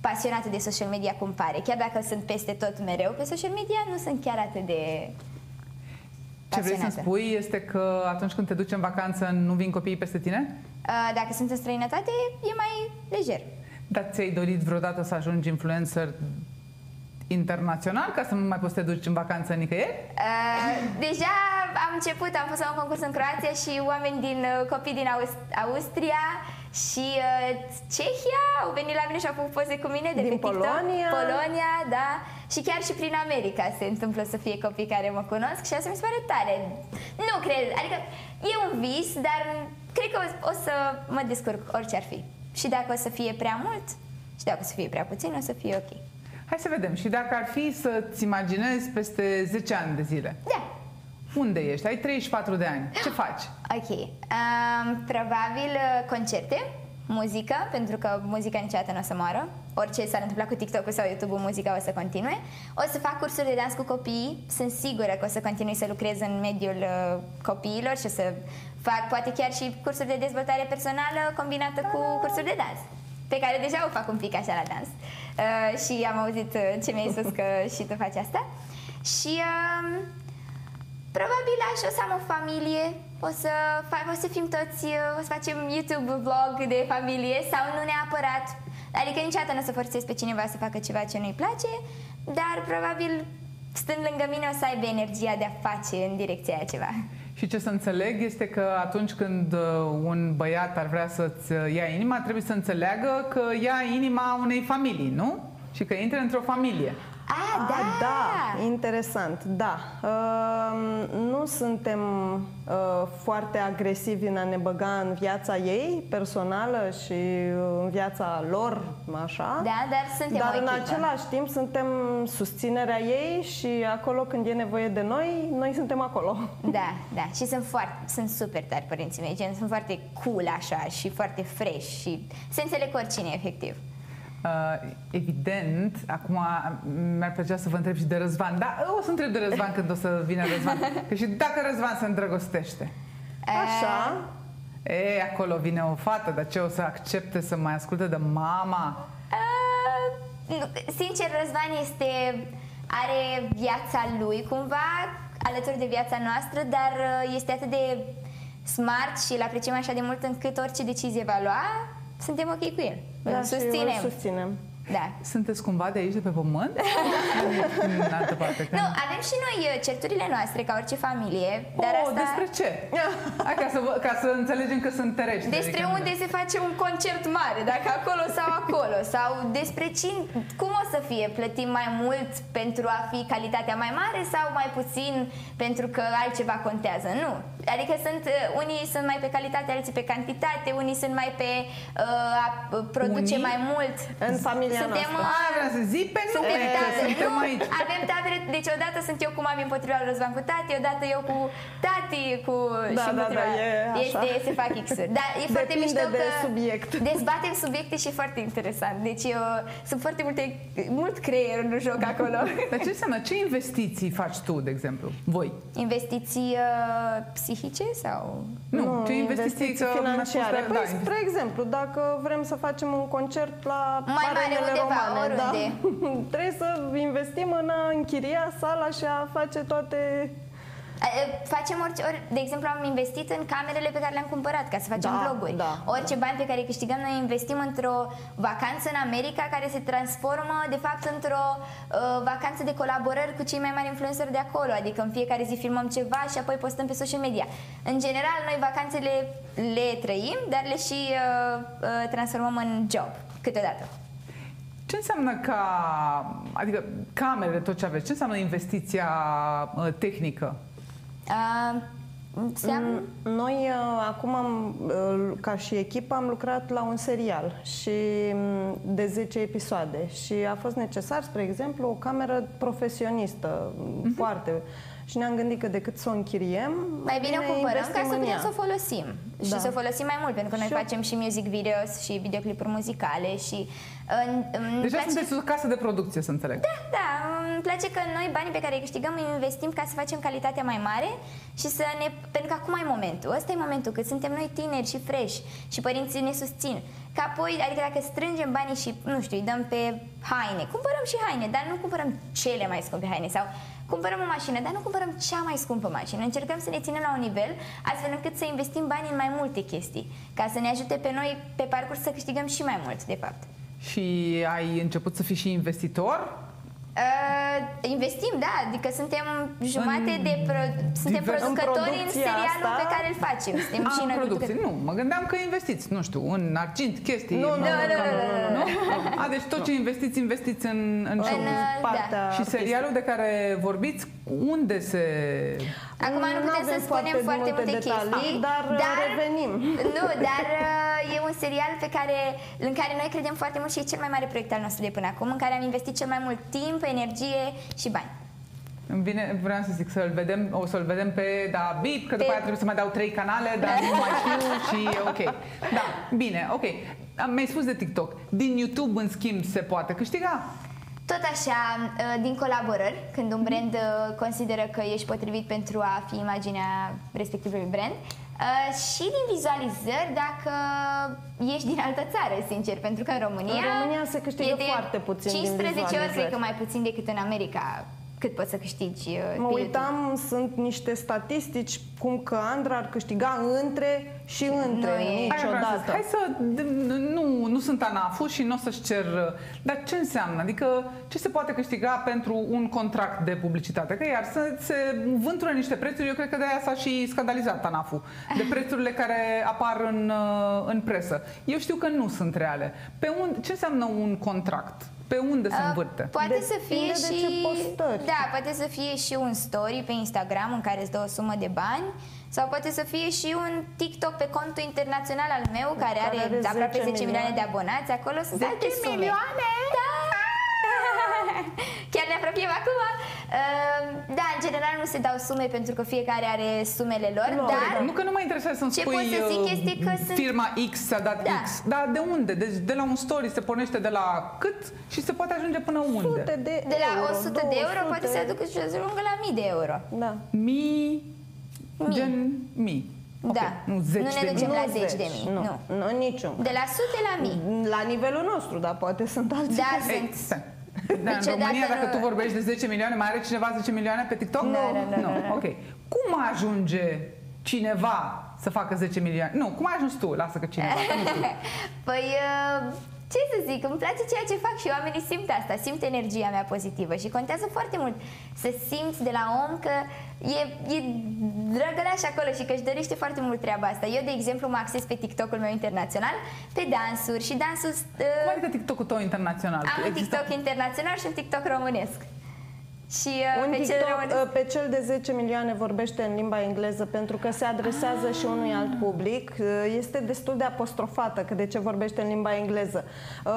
pasionată de social media cum pare. Chiar dacă sunt peste tot mereu pe social media, nu sunt chiar atât de Ce vrei să pasionată. spui este că atunci când te duci în vacanță nu vin copiii peste tine? Uh, Dacă sunt în străinătate, e mai lejer. Dar ți-ai dorit vreodată să ajungi influencer internațional ca să nu mai poți să te duci în vacanță nicăieri? Uh, deja am început, am fost la un concurs în Croația și oameni din uh, copii din Aus- Austria și uh, Cehia au venit la mine și au făcut poze cu mine de Din pe TikTok. Polonia. Polonia, da. Și chiar și prin America se întâmplă să fie copii care mă cunosc și asta mi se pare tare. Nu cred, adică e un vis, dar cred că o, o să mă descurc orice ar fi. Și dacă o să fie prea mult și dacă o să fie prea puțin, o să fie ok. Hai să vedem. Și dacă ar fi să-ți imaginezi peste 10 ani de zile, Da. unde ești? Ai 34 de ani. Ce faci? Ok. Um, probabil uh, concerte, muzică, pentru că muzica niciodată nu o să moară. Orice s-ar întâmpla cu TikTok-ul sau YouTube-ul, muzica o să continue. O să fac cursuri de dans cu copii. Sunt sigură că o să continui să lucrez în mediul uh, copiilor și o să fac poate chiar și cursuri de dezvoltare personală combinată cu cursuri de dans pe care deja o fac un pic așa la dans. Uh, și am auzit uh, ce mi-ai spus că și tu faci asta. Și um, Probabil așa o să am o familie, o să, fac, o să fim toți, o să facem YouTube vlog de familie sau nu neapărat. Adică niciodată nu o să forțez pe cineva să facă ceva ce nu-i place, dar probabil stând lângă mine o să aibă energia de a face în direcția aia ceva. Și ce să înțeleg este că atunci când uh, un băiat ar vrea să-ți uh, ia inima, trebuie să înțeleagă că ia inima unei familii, nu? Și că intră într-o familie. Ah, da! Ah, da, interesant, da. Uh, nu suntem uh, foarte agresivi în a ne băga în viața ei personală și uh, în viața lor, așa. Da, dar suntem Dar o în echipă. același timp suntem susținerea ei și acolo când e nevoie de noi, noi suntem acolo. Da, da, și sunt foarte, sunt super tari părinții mei, gen, sunt foarte cool așa și foarte fresh și se înțeleg cu oricine, efectiv. Uh, evident, acum mi-ar plăcea să vă întreb și de Răzvan. Da, o să întreb de Răzvan când o să vină Răzvan. Că și dacă Răzvan se îndrăgostește. Așa. E, acolo vine o fată, dar ce o să accepte să mai asculte de mama? Uh, nu, sincer, Răzvan este, are viața lui cumva alături de viața noastră, dar uh, este atât de smart și îl apreciem așa de mult încât orice decizie va lua, suntem ok cu el. Îl Da, și susținem. îl susținem. Da. Sunteți cumva de aici, de pe pământ? în altă parte. că- Nu, avem și noi uh, certurile noastre ca orice familie, dar oh, asta... despre ce? Hai ca să, vă- ca să înțelegem că sunt terestri. Despre adică- unde se face un concert mare, dacă acolo sau acolo, sau despre cine, cum o să fie, plătim mai mult pentru a fi calitatea mai mare sau mai puțin pentru că altceva contează, nu. Adică sunt, uh, unii sunt mai pe calitate, alții pe cantitate, unii sunt mai pe uh, a produce Unii? mai mult. În familia Suntem, noastră. A, vreau să zic pe nume, suntem că tabere, suntem nu, aici. avem tabere, deci odată sunt eu cu mami împotriva lui Răzvan cu tati, odată eu cu tati cu Da, și da, împotriva. da, e așa. Este, se fac X-uri. Dar e foarte Depinde mișto de că subiect. dezbatem subiecte și e foarte interesant. Deci eu, sunt foarte multe, mult creier în joc acolo. Dar ce înseamnă? Ce investiții faci tu, de exemplu? Voi? Investiții uh, psihice sau... Nu, ce investiții, că financiare. mi-a spus că- Păi, da, spre exemplu, dacă vrem să facem un concert la Mai mare Arenele undeva, Romane, da, oriunde. trebuie să investim în a închiria sala și a face toate... Uh, Facem orice, ori, de exemplu, am investit în camerele pe care le-am cumpărat ca să facem Da, vloguri. da, orice bani pe care îi câștigăm, noi investim într-o vacanță în America care se transformă, de fapt, într-o uh, vacanță de colaborări cu cei mai mari influenceri de acolo. Adică în fiecare zi filmăm ceva și apoi postăm pe social media. În general, noi vacanțele le trăim, dar le și uh, uh, transformăm în job câteodată. Ce înseamnă ca, adică camerele, tot ce aveți, ce înseamnă investiția uh, tehnică? Uh, Înseamnă... Mm, Noi uh, acum, am, uh, ca și echipă, am lucrat la un serial și mm, de 10 episoade și a fost necesar, spre exemplu, o cameră profesionistă, mm, foarte. Și ne-am gândit că decât să o închiriem, Mai bine o cumpărăm ca investim să în putem ea. să o folosim. Și Da. să o folosim mai mult, pentru că noi Și eu- facem și music videos și videoclipuri muzicale și în, îmi Deja place... sunteți o casă de producție, să înțeleg. Da, îmi place că noi banii pe care îi câștigăm îi investim ca să facem calitatea mai mare și să ne... Pentru că acum e momentul. Ăsta e momentul când suntem noi tineri și fresh și părinții ne susțin. Că apoi, adică dacă strângem banii și, nu știu, îi dăm pe haine, cumpărăm și haine, dar nu cumpărăm cele mai scumpe haine sau cumpărăm o mașină, dar nu cumpărăm cea mai scumpă mașină. Încercăm să ne ținem la un nivel astfel încât să investim banii în mai multe chestii, ca să ne ajute pe noi pe parcurs să câștigăm și mai mult, de fapt. Și ai început să fii și investitor? Uh, investim, da, adică suntem jumate În de pro, suntem divers- producători în, în producția serialul asta? pe care îl facem. Suntem A, și în noi producție. producători. Nu, mă gândeam că investiți, nu știu, în argint, chestii. Nu, nu, mă- nu, nu, nu, nu, A, deci tot ce investiți, investiți în, în show. În, uh, partea Și serialul de care vorbiți, unde se... Acum nu putem avem să spunem foarte multe, detalii, chestii, dar, revenim. Nu, dar uh, e un serial pe care, în care noi credem foarte mult și e cel mai mare proiect al nostru de până acum, în care am investit cel mai mult timp, energie și bani. Îmi vine, vreau să zic să-l vedem, o să-l vedem pe da Bip, că după Pe- aia trebuie să mai dau trei canale, dar nu mai știu și e ok. Da, bine, ok. Am- Mi-ai spus de TikTok. Din YouTube, în schimb, se poate câștiga? Tot așa, uh, din colaborări, când un brand uh, consideră că ești potrivit pentru a fi imaginea respectivului brand, uh, și din vizualizări dacă ești din altă țară, sincer, pentru că în România, În România se câștigă e de foarte puțin din 15 ori, vizualizări. cred că mai puțin decât în America, cât poți să câștigi uh, Mă pe uitam, sunt niște statistici cum că Andra ar câștiga între și între, Nu e. Aia vreau să zic. niciodată. Hai să... Nu, nu sunt ANAFU și nu o să-și cer... Dar ce înseamnă? Adică ce se poate câștiga pentru un contract de publicitate? Că iar să se vântură niște prețuri, eu cred că de aia s-a și scandalizat ANAFU. De prețurile care apar în, uh, în presă. Eu știu că nu sunt reale. Pe un, ce înseamnă un contract? Pe unde se Uh, învârte? Poate să fie Depinde de și ce postări. Da, poate să fie și un story pe Instagram în care îți dă o sumă de bani sau poate să fie și un TikTok pe contul internațional al meu care, Care are, are 10 aproape 10 milioane milioane de abonați. Acolo sunt 10 alte sume. milioane? Da! Chiar ne apropiem acum. Uh, Da, în general nu se dau sume pentru că fiecare are sumele lor, Lor, dar Nu că nu mă interesează să-mi Ce spui pot să zic uh, este că sunt- firma X s-a dat Da. X. Dar de unde? Deci de la un story se pornește de la cât și se poate ajunge până unde? Sute de, de la euro, 100 de euro 200. poate să aducă și să ajungă la 1000 de euro. Da. Mii, Mii. gen mii. Ok, Da. Nu zeci Nu ne de ducem mii. la Nu zeci de mii, Nu, nu. nu, niciun. De la sute la mii. La nivelul nostru, dar poate sunt alții. Da, Ei, sunt. stai. Da, în Niciodată România, dacă nu- tu vorbești de 10 milioane, mai are cineva 10 milioane pe TikTok? Nu, nu, nu, nu, nu. Ok. Cum ajunge cineva să facă 10 milioane? Nu, cum ai ajuns tu? Lasă că cineva, că nu știu. Păi, uh, ce să zic, îmi place ceea ce fac și oamenii simt asta, simt energia mea pozitivă și contează foarte mult să simți de la om că e, e drăgălaș acolo și că își dorește foarte mult treaba asta. Eu, de exemplu, mă acces pe TikTok-ul meu internațional, pe dansuri și dansul... Uh, Cum adică TikTok-ul tău internațional? am un Există- TikTok internațional și un TikTok românesc. Și uh, Un pe cel TikTok românesc... uh, pe cel de 10 milioane vorbește în limba engleză pentru că se adresează și unui alt public. Uh, Este destul de apostrofată că de ce vorbește în limba engleză. Uh,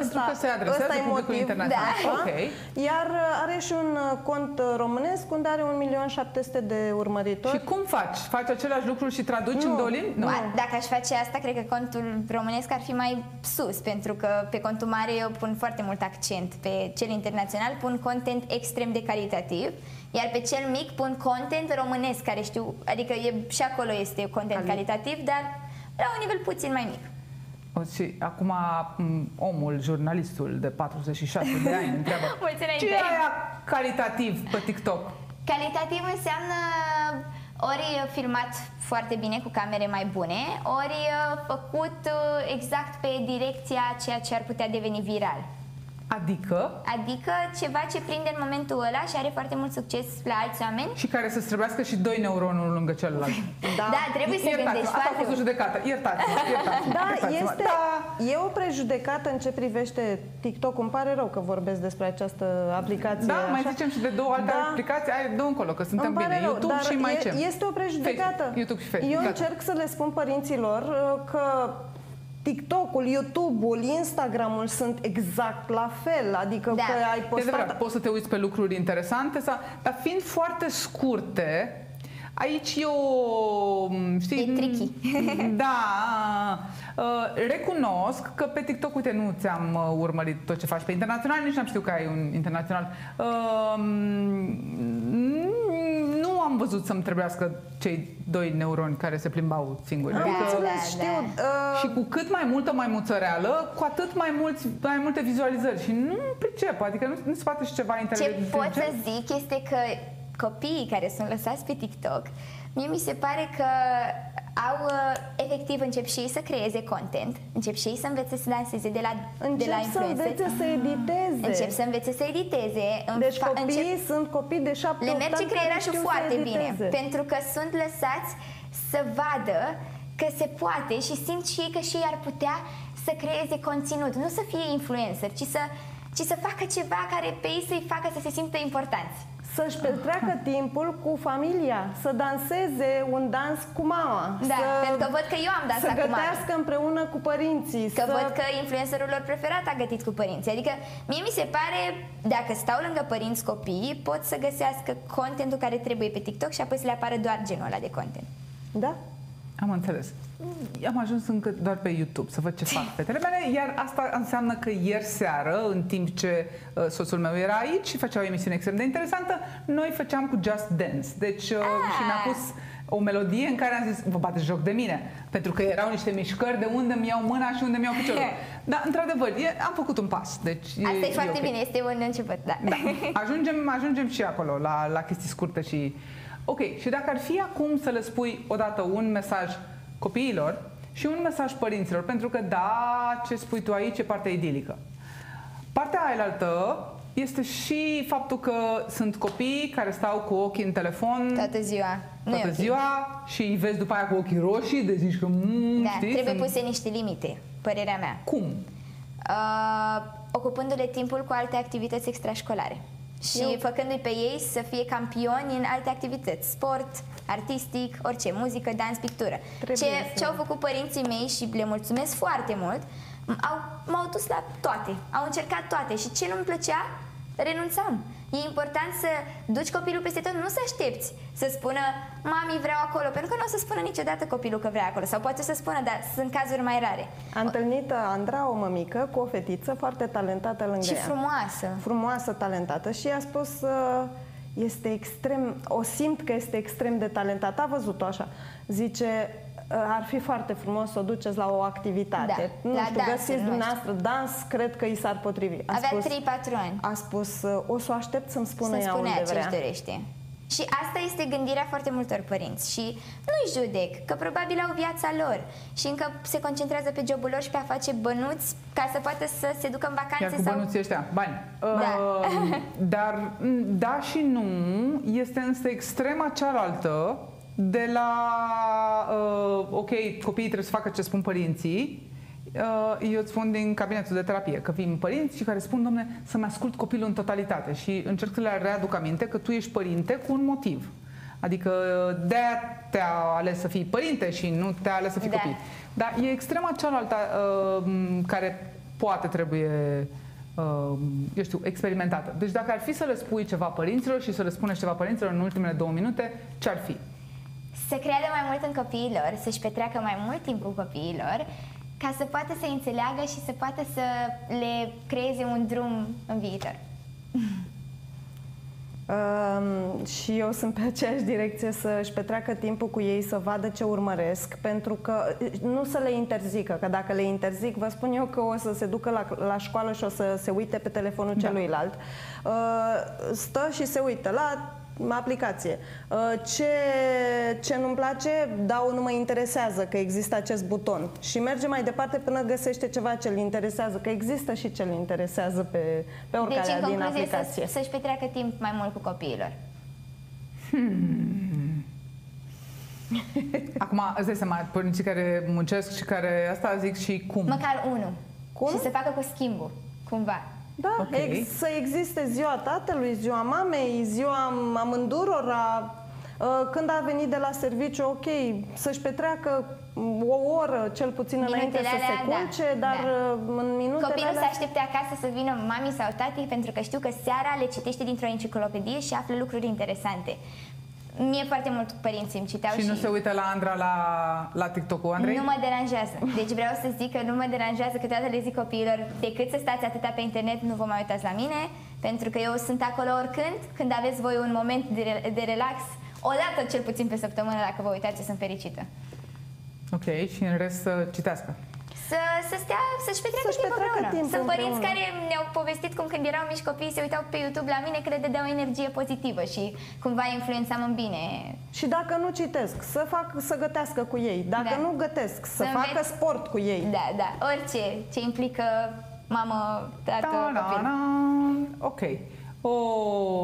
Ăsta, că se adresează ăsta e publicului motiv, internațional. Da. Ok. Iar uh, are și un uh, cont uh, românesc unde are 1.700.000 de urmăritori. Și cum faci? Faci același lucru și traduci Nu. în două limbi? Nu. Ba, Dacă aș face asta, cred că contul românesc ar fi mai sus, pentru că pe contul mare eu pun foarte mult accent. Pe cel internațional pun content extrem de calitativ, iar pe cel mic pun content românesc, care știu, adică e, și acolo este content Cali- calitativ, dar la un nivel puțin mai mic. O, Și acum m, omul, jurnalistul de 46 de ani întreabă Mulți înainte. ce e aia calitativ pe TikTok? Calitativ înseamnă ori filmat foarte bine cu camere mai bune, ori făcut uh, exact pe direcția ceea ce ar putea deveni viral. Adică? Adică ceva ce prinde în momentul ăla și are foarte mult succes la alți oameni. Și care să străbească și doi neuronuri lângă celălalt. Da, da trebuie să iertați gândești Asta a foarte fost o mult. judecată. Iertați-mă, iertați-mă. Da, iertați-mă. este, Da. e o prejudecată în ce privește TikTok. Îmi pare rău că vorbesc despre această aplicație. Da, mai așa. zicem și de două alte Da. aplicații. Hai, dă încolo, că suntem Îmi pare bine. rău, YouTube dar și mai e, ce? Este o prejudecată. Facebook, YouTube și Facebook. Eu Gata. încerc să le spun părinților uh, că TikTok-ul, YouTube-ul, Instagram-ul sunt exact la fel. Adică Da. că ai E postat... adevărat, poți să te uiți pe lucruri interesante, sau, dar fiind foarte scurte, aici e o... Știi, E tricky. Da. Uh, recunosc că pe TikTok, uite, nu ți-am uh, urmărit tot ce faci pe internațional, nici n-am știut că ai un internațional. Uh, nu am văzut să-mi trebuiască cei doi neuroni care se plimbau singuri. Am Da, înțeles, da, știu. da. uh, Și cu cât mai multă maimuțăreală, cu atât mai, mulți, mai multe vizualizări. Și nu pricep, adică nu, nu se poate și ceva Ce inteligent. pot să zic este că copiii care sunt lăsați pe TikTok, mie mi se pare că au uh, efectiv încep și ei să creeze content, încep și ei să învețe să danseze de la, încep de la să influencer. învețe să editeze. Încep să învețe să editeze. în Deci fa- copiii încep- sunt copii de 7 le ani merge care creierașul știu să foarte bine, editeze. pentru că sunt lăsați să vadă că se poate și simt și ei că și ei ar putea să creeze conținut, nu să fie influencer, ci să, ci să facă ceva care pe ei să-i facă să se simtă importanți. Să-și petreacă timpul cu familia, să danseze un dans cu mama. Da, să, pentru că văd că eu am Să dansat cu mama. gătească împreună cu părinții. Că să... văd că influencerul lor preferat a gătit cu părinții. Adică mie mi se pare, dacă stau lângă părinți copii, pot să găsească contentul care trebuie pe TikTok și apoi să le apară doar genul ăla de content. Da? Am înțeles. Am ajuns încă doar pe YouTube să văd ce fac fetele mele, iar asta înseamnă că ieri seară, în timp ce uh, soțul meu era aici și făcea o emisiune extrem de interesantă, noi făceam cu Just Dance. Deci, uh, Ah. și mi-a pus o melodie în care am zis, vă bate joc de mine, pentru că erau niște mișcări de unde mi iau mâna și unde mi iau piciorul. Dar, într-adevăr, e, am făcut un pas. Deci Asta e, foarte ok. bine, este un început, da. Da. Ajungem, ajungem și acolo, la, la chestii scurte și... Ok, și dacă ar fi acum să le spui odată un mesaj copiilor și un mesaj părinților, pentru că da, ce spui tu aici e partea idilică. Partea ailaltă este și faptul că sunt copii care stau cu ochii în telefon Toată ziua. Nu e toată ok. ziua și îi vezi după aia cu ochii roșii, de zici că... Mm, Da, știi, trebuie sunt- puse niște limite, părerea mea. Cum? Uh, ocupându-le timpul cu alte activități extrașcolare și Eu- făcându-i pe ei să fie campioni în alte activități, sport, artistic, orice, muzică, dans, pictură. Trebuie Ce, să- ce au făcut părinții mei și le mulțumesc foarte mult, m- au, m-au dus la toate, au încercat toate și ce nu-mi plăcea, renunțam. E important să duci copilul peste tot, nu să aștepți să spună mami vreau acolo, pentru că nu o să spună niciodată copilul că vrea acolo sau poate să spună, dar sunt cazuri mai rare. A întâlnit Andra, o mămică, cu o fetiță foarte talentată lângă Și ea. frumoasă. frumoasă, talentată și i-a spus uh, este extrem, o simt că este extrem de talentată, a văzut-o așa. Zice, uh, ar fi foarte frumos să o duceți la o activitate. Da, nu la știu, dansuri, găsiți nu știu. dumneavoastră dans, cred că i s-ar potrivi. A Avea spus, 3-4 ani. a spus, uh, o să o aștept să-mi spună Să-mi ea spune unde ce vrea. își dorește. Și asta este gândirea foarte multor părinți și nu-i judec, că probabil au viața lor și încă se concentrează pe jobul lor și pe a face bănuți ca să poată să se ducă în Iar vacanțe cu sau... bănuții ăștia, bani. Da. Uh, dar m, da și nu, este însă extrema cealaltă de la, uh, ok, copiii trebuie să facă ce spun părinții, uh, eu îți spun din cabinetul de terapie că vin părinți și care spun, domne, să-mi ascult copilul în totalitate și încerc să le readuc aminte că tu ești părinte cu un motiv. Adică de-aia te-a ales să fii părinte și nu te-a ales să fii Da. copil. Dar e extrema cealaltă uh, m, care poate trebuie uh, eu știu, experimentată. Deci dacă ar fi să le spui ceva părinților și să le spuneți ceva părinților în ultimele două minute, ce ar fi? Să creadă mai mult în copiilor, să-și petreacă mai mult timp cu copiilor, ca să poată să înțeleagă și să poată să le creeze un drum în viitor. Um, și eu sunt pe aceeași direcție să-și petreacă timpul cu ei, să vadă ce urmăresc, pentru că nu să le interzică, că dacă le interzic, vă spun eu că o să se ducă la, la școală și o să se uite pe telefonul Da. celuilalt. Uh, stă și se uită la aplicație. Uh, ce, ce nu-mi place, dau nu mă interesează că există acest buton și merge mai departe până găsește ceva ce îl interesează, că există și ce îl interesează pe, pe oricare deci, în din concluzie, aplicație. Să, să-și petreacă timp mai mult cu copiilor. Hmm. Acum, îți dai seama, părinții care muncesc și care, asta zic și cum. Măcar unul. Cum? Și să facă cu schimbul, cumva. Da, Ok. ex- să existe ziua tatălui, ziua mamei, ziua amândurora, uh, când a venit de la serviciu, ok, să-și petreacă o oră cel puțin înainte Minutele să se alea, da, culce, dar da. uh, în minutele Copilul alea... se aștepte acasă să vină mami sau tati pentru că știu că seara le citește dintr-o enciclopedie și află lucruri interesante. Mie foarte mult părinții îmi citeau Și și, nu se uită la Andra la, la TikTok-ul Andrei? nu mă deranjează. Deci vreau să zic că nu mă deranjează câteodată le zic copiilor decât să stați atâta pe internet, nu vă mai uitați la mine, pentru că eu sunt acolo oricând, când aveți voi un moment de, re- de relax, o dată cel puțin pe săptămână, dacă vă uitați, eu sunt fericită. Ok, și în rest să citească. Să, să stea, să-și petreacă Să-și timp petreacă împreună. timp Sunt părinți împreună. care ne-au povestit cum când erau mici copii se uitau pe YouTube la mine că le dădeau energie pozitivă și cumva influențam în bine. Și dacă nu citesc, să fac să gătească cu ei. Dacă Da. nu gătesc, să, Să facă înveți- sport cu ei. Da, da, orice ce implică mamă, tată, Da, da, copil. da. Ok. O,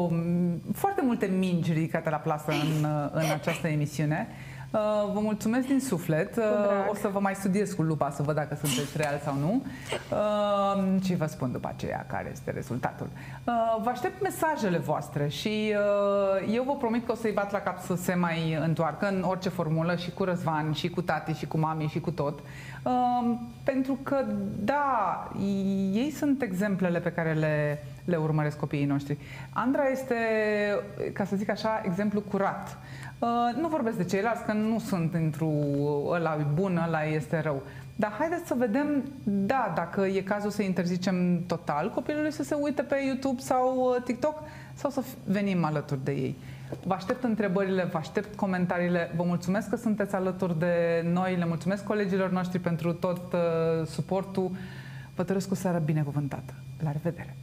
m, foarte multe mingi ridicate la plasă în, în această emisiune. Uh, Vă mulțumesc din suflet. Uh, drag. O să vă mai studiez cu lupa să văd dacă sunteți real sau nu. Uh, Și vă spun după aceea care este rezultatul. Uh, Vă aștept mesajele voastre și uh, eu vă promit că o să-i bat la cap să se mai întoarcă în orice formulă și cu Răzvan, și cu tati, și cu mami, și cu tot. Uh, Pentru că, da, ei sunt exemplele pe care le, le urmăresc copiii noștri. Andra este, ca să zic așa, exemplu curat. Uh, nu vorbesc de ceilalți, că nu sunt într-o ăla e bun, ăla este rău. Dar haideți să vedem, da, dacă e cazul să interzicem total copilului să se uite pe YouTube sau uh, TikTok sau să f- venim alături de ei. Vă aștept întrebările, vă aștept comentariile. Vă mulțumesc că sunteți alături de noi, le mulțumesc colegilor noștri pentru tot uh, suportul. Vă doresc o seară binecuvântată. La revedere!